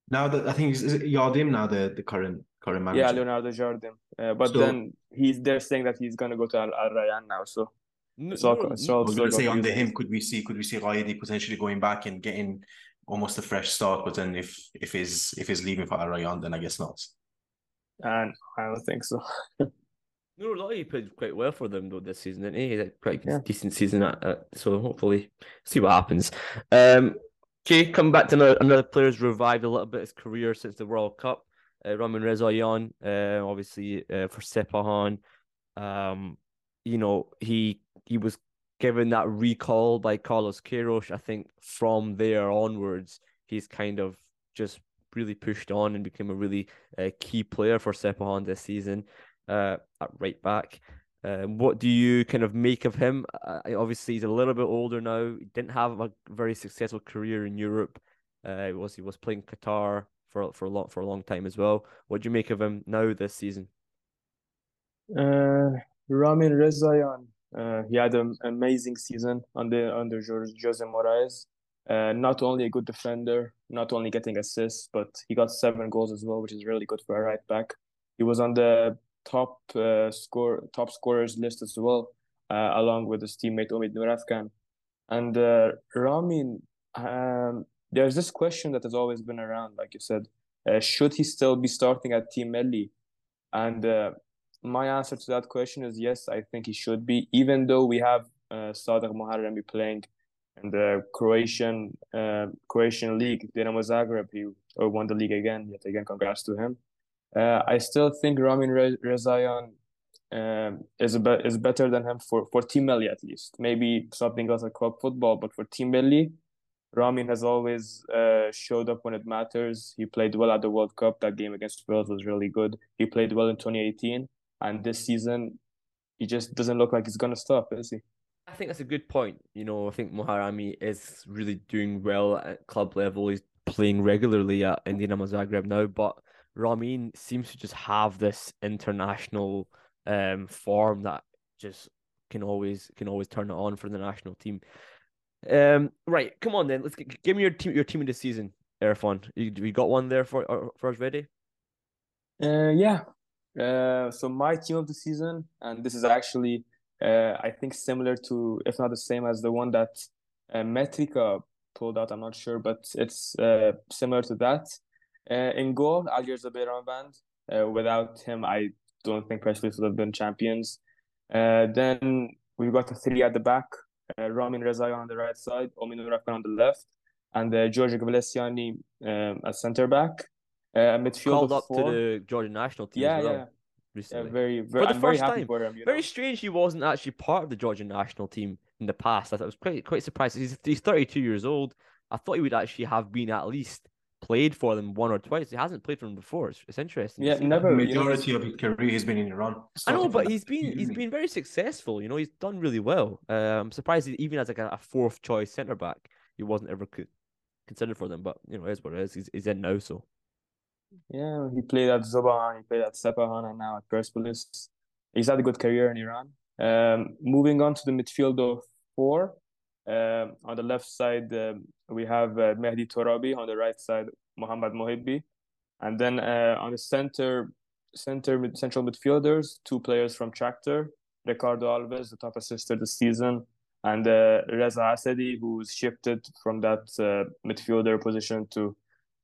Now that I think is Jardim now the, the current current manager. Yeah, Leonardo Jardim. Uh, but so, then he's they're saying that he's gonna go to Al, Al Rayyan now. So no, so, no, so I was going to say under him, could we see could we see Ghayedi potentially going back and getting almost a fresh start? But then if if he's if he's leaving for Al Rayyan, then I guess not. And I don't think so. no, Lottie played quite well for them though this season, didn't he? He had a quite yeah. decent season at, at, so hopefully see what happens. Um, okay, coming back to another, another player's revived a little bit his career since the World Cup. Uh, Ramin Rezaeian, uh, obviously uh, for Sepahan. Um, you know, he he was given that recall by Carlos Queiroz. I think from there onwards, he's kind of just really pushed on and became a really uh, key player for Sepahan this season uh, at right back. Uh, what do you kind of make of him? Uh, obviously, he's a little bit older now. He didn't have a very successful career in Europe. Uh, was he was playing Qatar for for a long for a long time as well. What do you make of him now this season? Uh, Ramin Rezaeian, uh, he had an amazing season under under Jose Morais. Uh, not only a good defender, not only getting assists, but he got seven goals as well, which is really good for a right back. He was on the top uh, score top scorers list as well, uh, along with his teammate Omid Noorafkan. And uh, Ramin, um, there's this question that has always been around, like you said, uh, should he still be starting at Team Melli? And uh, my answer to that question is yes, I think he should be, even though we have uh, Sadegh Moharrami playing in the Croatian uh, Croatian league, Dinamo Zagreb. He won the league again. Yet again, congrats to him. Uh, I still think Ramin Re- um, is a be- is better than him for for Team Melli at least. Maybe something else like club football, but for Team Melli, Ramin has always uh, showed up when it matters. He played well at the World Cup. That game against Wales was really good. He played well in 2018, and this season, he just doesn't look like he's gonna stop, is he? I think that's a good point. You know, I think Moharrami is really doing well at club level. He's playing regularly at Dinamo Zagreb now, but Ramin seems to just have this international um form that just can always can always turn it on for the national team. Um, right, come on then. Let's give me your team your team of the season, Erfan. You, you got one there for for us ready? Uh, yeah. Uh, so my team of the season, and this is actually uh, I think similar to, if not the same as the one that uh, Metrica pulled out. I'm not sure, but it's uh, similar to that. Uh, in goal, Alireza Beiranvand. Uh, without him, I don't think Persepolis would have been champions. Uh, then we've got the three at the back. Uh, Ramin Rezaeian on the right side, Noorafkan on the left, and uh, George Gvelesiani um, as centre back. Uh, midfield Called up four. to the Georgian national team. yeah, as well, yeah, yeah, Recently. very, For the I'm very first happy time. for him. Very know? strange he wasn't actually part of the Georgian national team in the past. I I was quite quite surprised. He's he's 32 years old. I thought he would actually have been at least played for them one or twice. He hasn't played for them before. It's, it's interesting. Yeah, see that. never. The you know, majority of his career he's been in Iran. I know, but he's been he's uni. been very successful. You know, he's done really well. Uh, I'm surprised he, even as like a, a fourth choice centre back, he wasn't ever co- considered for them. But you know, it is what it is. He's, he's in now, so Yeah, he played at Zob Ahan, he played at Sepahan, and now at Persepolis. He's had a good career in Iran. Um, moving on to the midfield of four. Um, on the left side, um, we have uh, Mehdi Torabi. On the right side, Mohammad Mohebi. And then uh, on the center, center mid, central midfielders, two players from Tractor, Ricardo Alves, the top assister this season, and uh, Reza Asadi, who's shifted from that uh, midfielder position to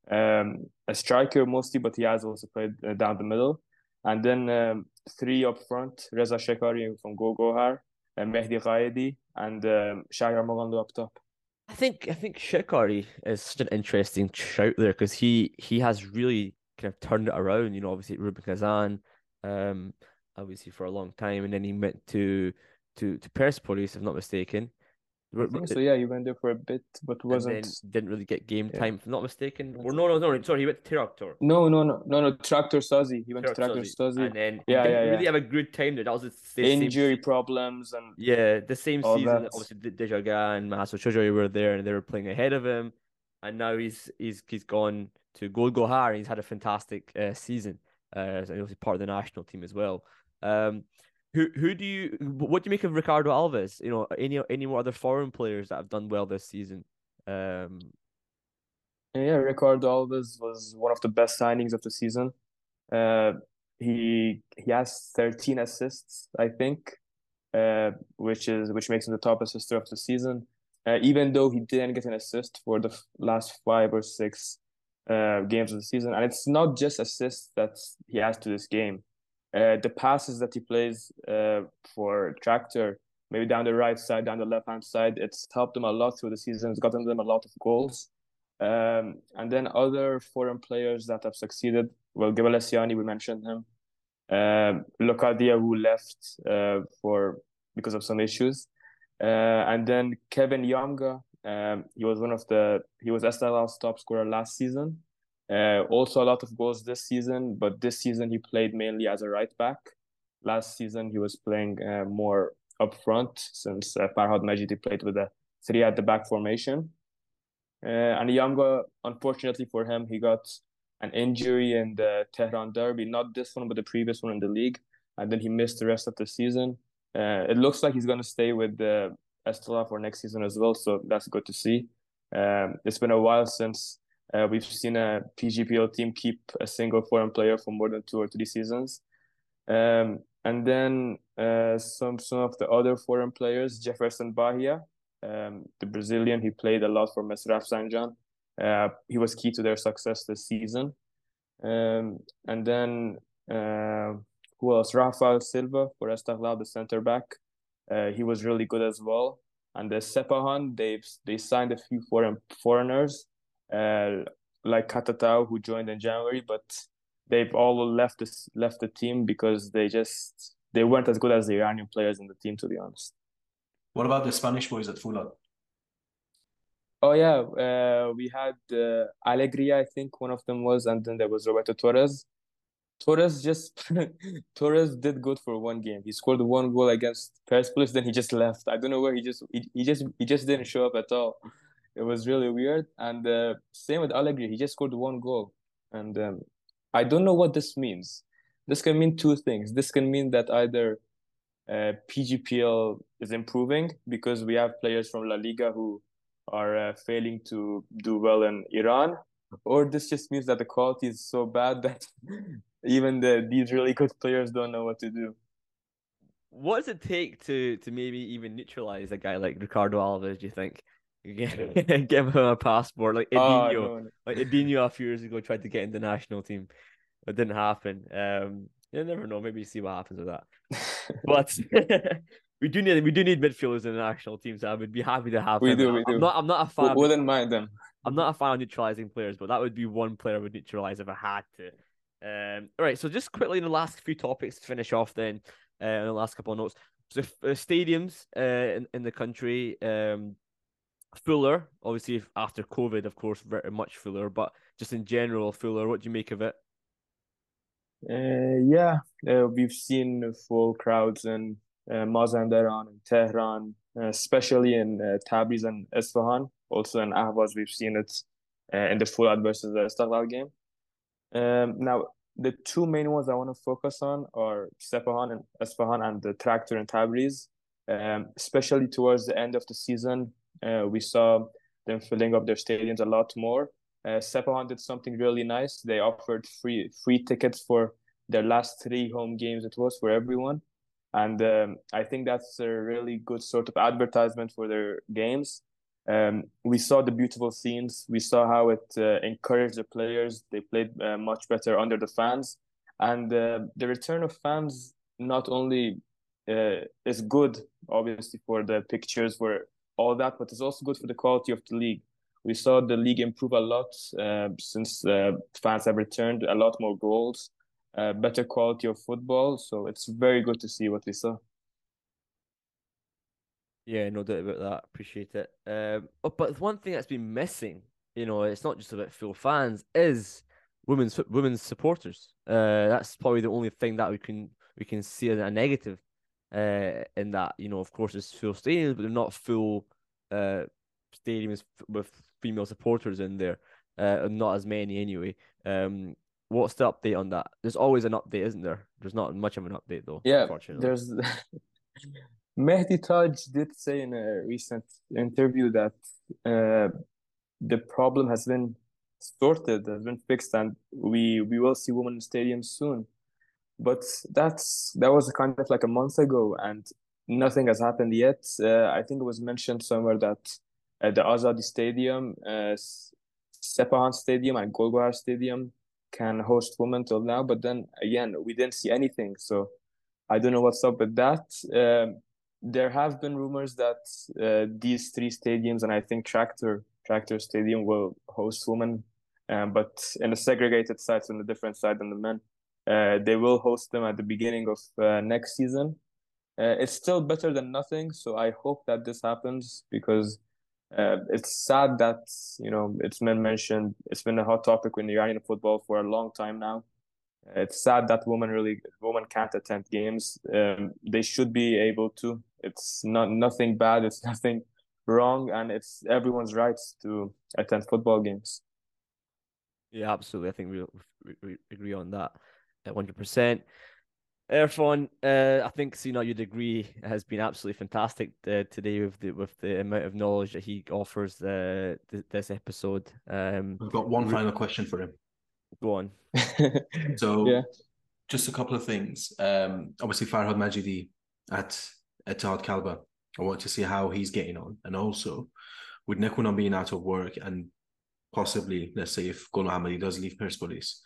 um, a striker mostly, but he has also played uh, down the middle. And then um, three up front, Reza Shekari from Gol Gohar, uh, Mehdi Ghayedi, and um, Shahriar Moghanlou up top. I think I think Shekari is such an interesting shout there because he he has really kind of turned it around. You know, obviously Rubin Kazan, um, obviously for a long time, and then he went to to to Persepolis, if I'm not mistaken. So, yeah, he went there for a bit, but wasn't. didn't really get game Yeah. time, if I'm not mistaken. Or no, no, no, sorry, he went to Tractor. No, no, no, no, no. Tractor Sazi. He went to Tractor Sazi. And then Yeah, he didn't yeah, really yeah. have a good time there. That was the, same Injury se- problems and Yeah, the same season. that. Obviously, Dejagah and Masoud Shojaei were there, and they were playing ahead of him. And now he's he's he's gone to Gol Gohar, and he's had a fantastic uh, season. Uh, and obviously part of the national team as well. Um, who who do you what do you make of Ricardo Alves? You know, any any more other foreign players that have done well this season? Um, Yeah, Ricardo Alves was one of the best signings of the season. Uh, he he has 13 assists, I think, uh, which is which makes him the top assister of the season. Uh, even though he didn't get an assist for the last five or six uh, games of the season, and it's not just assists that he has to this game. Uh, the passes that he plays uh, for Tractor, maybe down the right side, down the left hand side, it's helped them a lot through the season. It's gotten them a lot of goals. Um, and then other foreign players that have succeeded. Well, Gvelesiani, we mentioned him. Um, Locadia, who left uh, for because of some issues. Uh, and then Kevin Yamga, um, he was one of the he was Esteghlal's top scorer last season. Uh, also a lot of goals this season, but this season he played mainly as a right back. Last season he was playing uh, more up front since uh, Farhad Majidi played with a three at the back formation. Uh, and Yamga, unfortunately for him, he got an injury in the Tehran derby, not this one, but the previous one in the league. and then he missed the rest of the season. Uh, it looks like he's going to stay with the Esteghlal for next season as well, so that's good to see. Um, it's been a while since uh, we've seen a PGPL team keep a single foreign player for more than two or three seasons. Um, and then uh, some some of the other foreign players, Jefferson Bahia, um, the Brazilian, he played a lot for Mes Rafsanjan. Uh, he was key to their success this season. Um, and then uh, who else? Rafael Silva for Esteghlal, the center back. Uh, he was really good as well. And the Sepahan, they they signed a few foreign foreigners, like Katatau, who joined in January, but they've all left this left the team because they just they weren't as good as the Iranian players in the team, to be honest. What about the Spanish boys at Foolad? Oh yeah, uh, we had uh, Alegria, I think one of them was, and then there was Roberto Torres. Torres just Torres did good for one game. He scored one goal against Persepolis, then he just left. I don't know where he just he, he just he just didn't show up at all. It was really weird. And uh, same with Allegri, he just scored one goal, and um, I don't know what this means. This can mean two things. This can mean that either uh, PGPL is improving because we have players from La Liga who are uh, failing to do well in Iran, or this just means that the quality is so bad that even the these really good players don't know what to do. What does it take to to maybe even neutralize a guy like Ricardo Alves? Do you think? Give him a passport like Edinho, oh, no. like Edinho a few years ago tried to get in the national team, it didn't happen. Um, you never know. Maybe see what happens with that. but we do need we do need midfielders in the national team, so I would be happy to have. We him. do. We I'm do. not. I'm not a fan. We wouldn't mind them. I'm not a fan of neutralizing players, but that would be one player I would neutralize if I had to. Um, all right, so just quickly in the last few topics to finish off, then uh, in the last couple of notes. So uh, stadiums uh, in in the country, um, fuller. Obviously, after COVID, of course, very much fuller. But just in general, fuller. What do you make of it? Uh, yeah, uh, we've seen full crowds in uh, Mazandaran and Tehran, uh, especially in uh, Tabriz and Isfahan. Also in Ahvaz, we've seen it uh, in the full versus the Esteghlal game. Um, now, the two main ones I want to focus on are Sepahan and Esfahan and the Tractor in Tabriz. Um, especially towards the end of the season, uh, we saw them filling up their stadiums a lot more. Uh, Sepahan did something really nice. They offered free free tickets for their last three home games. It was for everyone, and um, I think that's a really good sort of advertisement for their games. Um, we saw the beautiful scenes. We saw how it uh, encouraged the players. They played uh, much better under the fans, and uh, the return of fans not only uh, is good, obviously for the pictures, for all that, but it's also good for the quality of the league. We saw the league improve a lot uh, since uh, fans have returned. A lot more goals, better quality of football. So it's very good to see what we saw. Yeah, no doubt about that. Appreciate it. Um, oh, but one thing that's been missing, you know, it's not just about full fans, is women's women's supporters. Uh, that's probably the only thing that we can we can see as a negative. Uh, in that, you know, of course, it's full stadiums, but they're not full uh stadiums with female supporters in there. Uh, not as many anyway. Um, what's the update on that? There's always an update, isn't there? There's not much of an update though. Yeah, there's Mehdi Taj did say in a recent interview that uh, the problem has been sorted, has been fixed, and we we will see women in stadiums soon. But that's that was kind of like a month ago, and nothing has happened yet. Uh, I think it was mentioned somewhere that uh, the Azadi Stadium, uh, Sepahan Stadium, and Gol Gohar Stadium can host women till now. But then again, we didn't see anything, so I don't know what's up with that. Um, there have been rumors that uh, these three stadiums, and I think Tractor Tractor Stadium will host women, um, but in a segregated sites on a different side than the men. Uh, they will host them at the beginning of uh, next season. Uh, it's still better than nothing, so I hope that this happens because uh, it's sad that you know it's been mentioned. It's been a hot topic in Iranian football for a long time now it's sad that women really women can't attend games. Um, they should be able to. It's not nothing bad. It's nothing wrong, and it's everyone's rights to attend football games. Yeah, absolutely. I think we we, we agree on that, at hundred percent. Erfan, uh, I think you know your degree has been absolutely fantastic uh, today with the with the amount of knowledge that he offers uh, th- this episode. Um, I've got one final question for him. Go on. so, yeah. just a couple of things. Um, obviously, Farhad Majidi at Etihad Kalba. I want to see how he's getting on, and also with Nekunam being out of work and possibly, let's say, if Gol Mohammadi does leave Persepolis,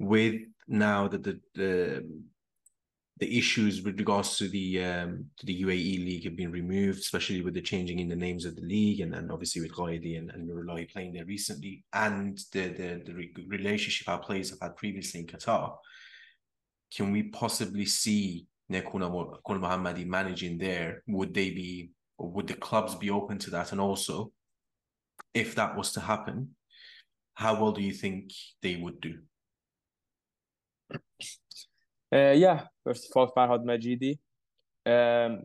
with now that the, the the issues with regards to the um, to the UAE league have been removed, especially with the changing in the names of the league, and, and obviously with Ghayedi and, and Nourollahi playing there recently, and the the, the re- relationship our players have had previously in Qatar. Can we possibly see Nekuna Mohammadi managing there? Would they be, would the clubs be open to that? And also, if that was to happen, how well do you think they would do? Uh, yeah, first of all, Farhad Majidi. Um,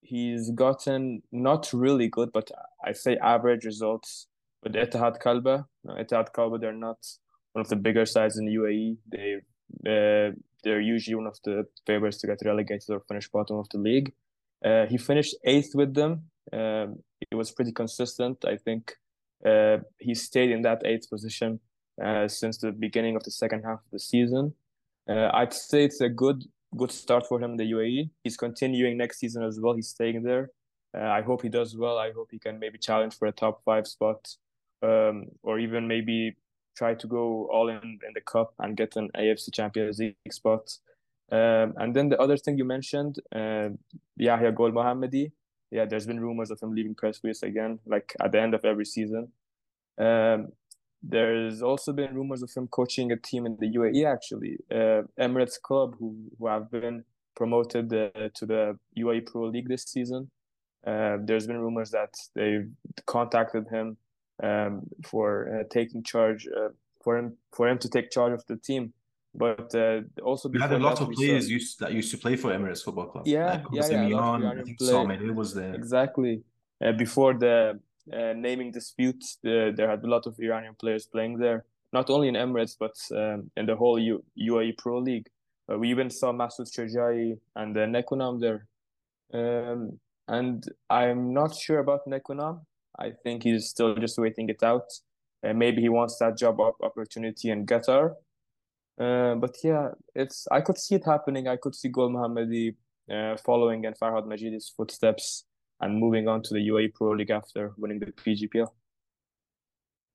he's gotten not really good, but I say average results with Etihad Kalba. No, Etihad Kalba, they're not one of the bigger sides in the UAE. They uh, they're usually one of the favorites to get relegated or finish bottom of the league. Uh, he finished eighth with them. Um, it was pretty consistent. I think uh, he stayed in that eighth position uh, since the beginning of the second half of the season. Uh, I'd say it's a good good start for him in the UAE. He's continuing next season as well. He's staying there. Uh, I hope he does well. I hope he can maybe challenge for a top five spot, um, or even maybe try to go all in in the cup and get an AFC Champions League spot. Um, and then the other thing you mentioned, uh, Yahya Gol Mohammadi. Yeah, there's been rumors of him leaving Persepolis again, like at the end of every season. Um, there's also been rumors of him coaching a team in the UAE, actually, uh, Emirates Club, who, who have been promoted uh, to the UAE Pro League this season. Uh, there's been rumors that they've contacted him um, for uh, taking charge, uh, for him for him to take charge of the team. But uh, also, we had a lot of players used, that used to play for Emirates Football Club. Yeah, like yeah, yeah. Milan, I think Samir was there. Exactly. before the uh, naming disputes. There had a lot of Iranian players playing there, not only in Emirates but um, in the whole U- UAE Pro League. Uh, we even saw Masoud Shojai and uh, Nekunam there. Um, and I'm not sure about Nekunam. I think he's still just waiting it out. Uh, maybe he wants that job opportunity in Qatar. Uh, but yeah, it's I could see it happening. I could see Gol Mohammadi uh, following in Farhad Majidi's footsteps and moving on to the UAE Pro League after winning the PGPL.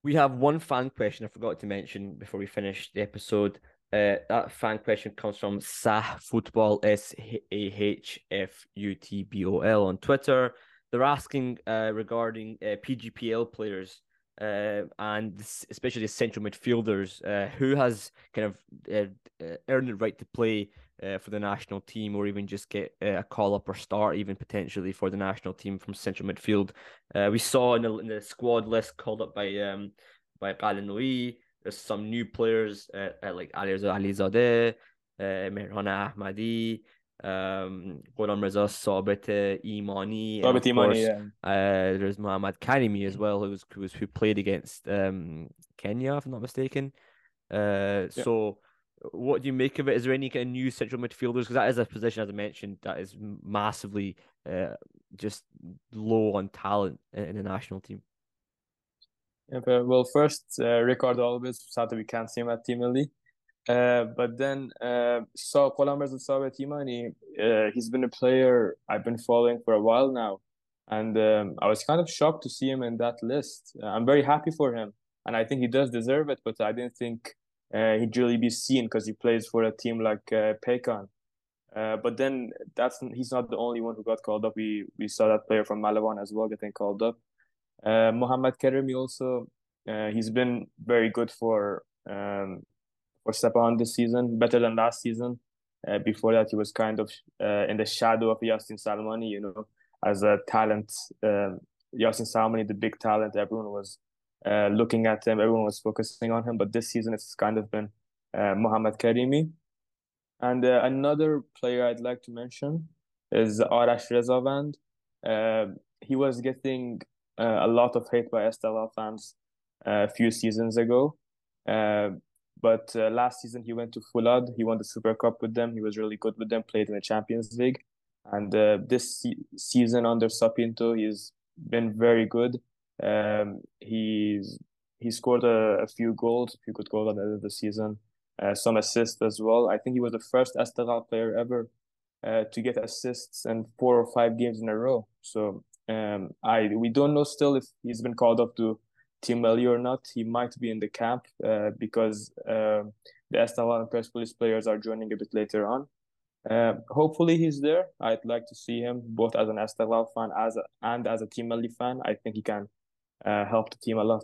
We have one fan question I forgot to mention before we finish the episode. Uh, that fan question comes from Sah Football S A H F U T B O L on Twitter. They're asking uh, regarding uh, PGPL players uh, and especially central midfielders uh, who has kind of uh, uh, earned the right to play uh, for the national team or even just get uh, a call up or start even potentially for the national team from central midfield. Uh, we saw in the, in the squad list called up by um by Ghalenoei, there's some new players uh, like Ali Alizadeh, uh, Mehrana Ahmadi, um, Ghulam Reza Sabit Imani. Sabit Imani, yeah. Uh, there's Muhammad Karimi as well, who was, who was who played against um Kenya, if I'm not mistaken. Uh, yep. so what do you make of it? Is there any kind of new central midfielders? Because that is a position, as I mentioned, that is massively uh, just low on talent in the national team. Yeah, well, first, uh, Ricardo Alves, sadly we can't see him at Team Melli. Uh, but then, uh, so Columbus and Sabit Imani, uh, he's been a player I've been following for a while now. And um, I was kind of shocked to see him in that list. Uh, I'm very happy for him. And I think he does deserve it, but I didn't think uh, he'd really be seen because he plays for a team like uh, Paykan. Uh, but then that's he's not the only one who got called up. We we saw that player from Malavan as well getting called up. Uh, Mohammad Karimi also uh, he's been very good for um, for Sepahan this season, better than last season. Uh, before that, he was kind of uh, in the shadow of Yasin Salmani, you know, as a talent. Um, Yasin Salmani, the big talent, everyone was uh, looking at him. Everyone was focusing on him, but this season it's kind of been uh, Mohammad Karimi. And uh, another player I'd like to mention is Arash Rezavand. Uh, he was getting uh, a lot of hate by Esteghlal fans uh, a few seasons ago. But uh, last season he went to Foolad. He won the Super Cup with them. He was really good with them. Played in the Champions League, and this se- season under Sá Pinto, he's been very good. Um, he's he scored a, a few goals, a few good goals at the end of the season, uh, some assists as well. I think he was the first Esteghlal player ever uh, to get assists in four or five games in a row. So um, I we don't know still if he's been called up to Team Melli or not. He might be in the camp uh, because uh, the Esteghlal and Persepolis players are joining a bit later on. Uh, hopefully he's there. I'd like to see him both as an Esteghlal fan as a, and as a Team Melli fan. I think he can uh, help the team a lot.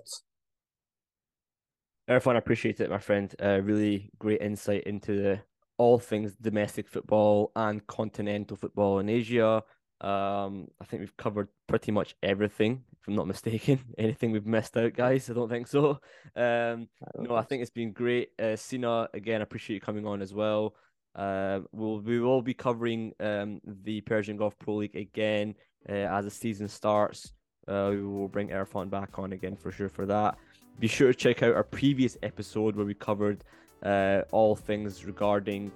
Erfan, I appreciate it, my friend. Uh, really great insight into the, all things domestic football and continental football in Asia. Um, I think we've covered pretty much everything, if I'm not mistaken. Anything we've missed out, guys? I don't think so. Um, no, I think it's been great. Uh, Sina, again, I appreciate you coming on as well. Uh, we'll we will be covering um the Persian Gulf Pro League again uh, as the season starts. Uh, we will bring Erfan back on again for sure for that. Be sure to check out our previous episode where we covered uh, all things regarding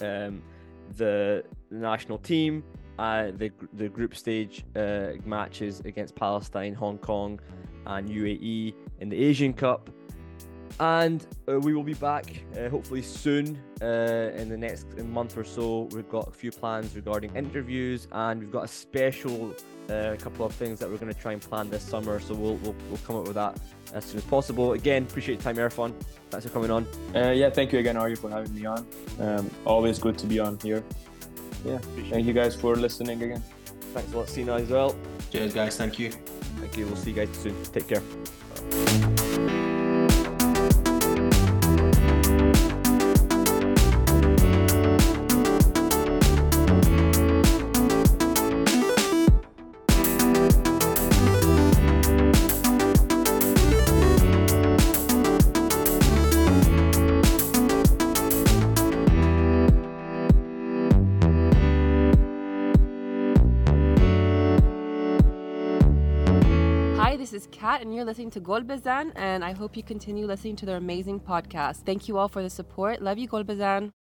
um, the, the national team, uh, the the group stage uh, matches against Palestine, Hong Kong, and UAE in the Asian Cup. And uh, we will be back uh, hopefully soon uh, in the next month or so. We've got a few plans regarding interviews, and we've got a special uh, couple of things that we're going to try and plan this summer. So we'll, we'll, we'll come up with that as soon as possible. Again, appreciate your time, Erfan. Thanks for coming on. Uh, yeah, thank you again, Ari, for having me on. Um, always good to be on here. Yeah, appreciate thank you guys for listening again. Thanks a lot, Sina, as well. Cheers, guys. Thank you. Thank you. We'll see you guys soon. Take care. Listening to GolBezan, and I hope you continue listening to their amazing podcast. Thank you all for the support. Love you, GolBezan.